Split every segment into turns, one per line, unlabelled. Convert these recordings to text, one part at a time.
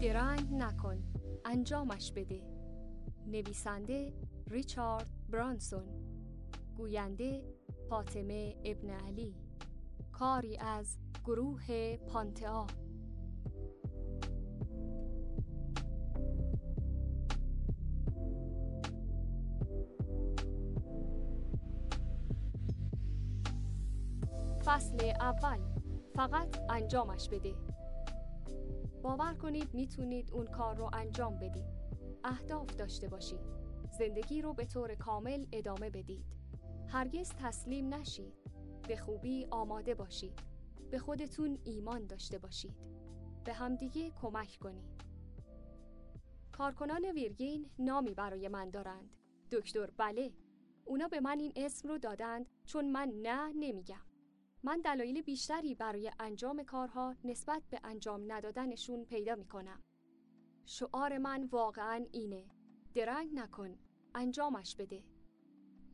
درنگ نکن. انجامش بده. نویسنده ریچارد برانسون. گوینده فاطمه ابن علی. کاری از گروه پانتئا. فصل اول. فقط انجامش بده. باور کنید می‌تونید اون کار رو انجام بدید. اهداف داشته باشید. زندگی رو به طور کامل ادامه بدید. هرگز تسلیم نشید. به خوبی آماده باشید. به خودتون ایمان داشته باشید. به همدیگه کمک کنید. کارکنان ویرگین نامی برای من دارند. دکتر بله. اونا به من این اسم رو دادند چون من نه نمیگم. من دلایل بیشتری برای انجام کارها نسبت به انجام ندادنشون پیدا می کنم. شعار من واقعا اینه. درنگ نکن. انجامش بده.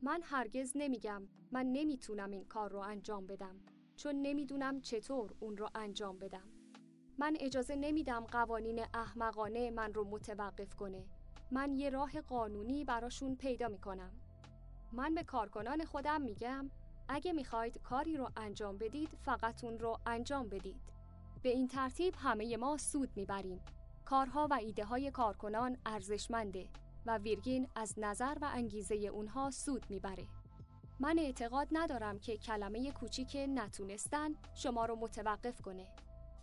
من هرگز نمیگم من نمی‌تونم این کار رو انجام بدم چون نمی‌دونم چطور اون رو انجام بدم. من اجازه نمیدم قوانین احمقانه من رو متوقف کنه. من یه راه قانونی براشون پیدا می‌کنم. من به کارکنان خودم میگم اگه می‌خواید کاری رو انجام بدید فقط اون رو انجام بدید. به این ترتیب همه ما سود می‌بریم. کارها و ایده های کارکنان ارزشمنده و ویرگین از نظر و انگیزه اونها سود می‌بره. من اعتقاد ندارم که کلمه کوچیک نتونستن شما رو متوقف کنه.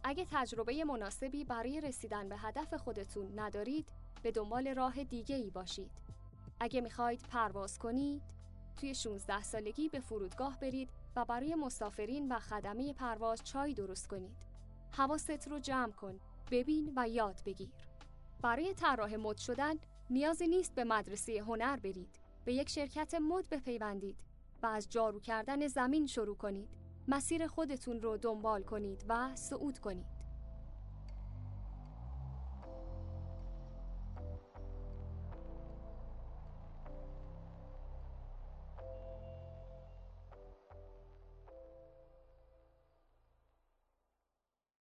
اگه تجربه مناسبی برای رسیدن به هدف خودتون ندارید، به دنبال راه دیگه ای باشید. اگه می‌خواید پرواز کنید، توی 16 سالگی به فرودگاه برید و برای مسافرین و خدمه پرواز چای درست کنید. حواست رو جمع کن، ببین و یاد بگیر. برای طراح مد شدن نیازی نیست به مدرسه هنر برید. به یک شرکت مد بپیوندید و از جارو کردن زمین شروع کنید. مسیر خودتون رو دنبال کنید و صعود کنید.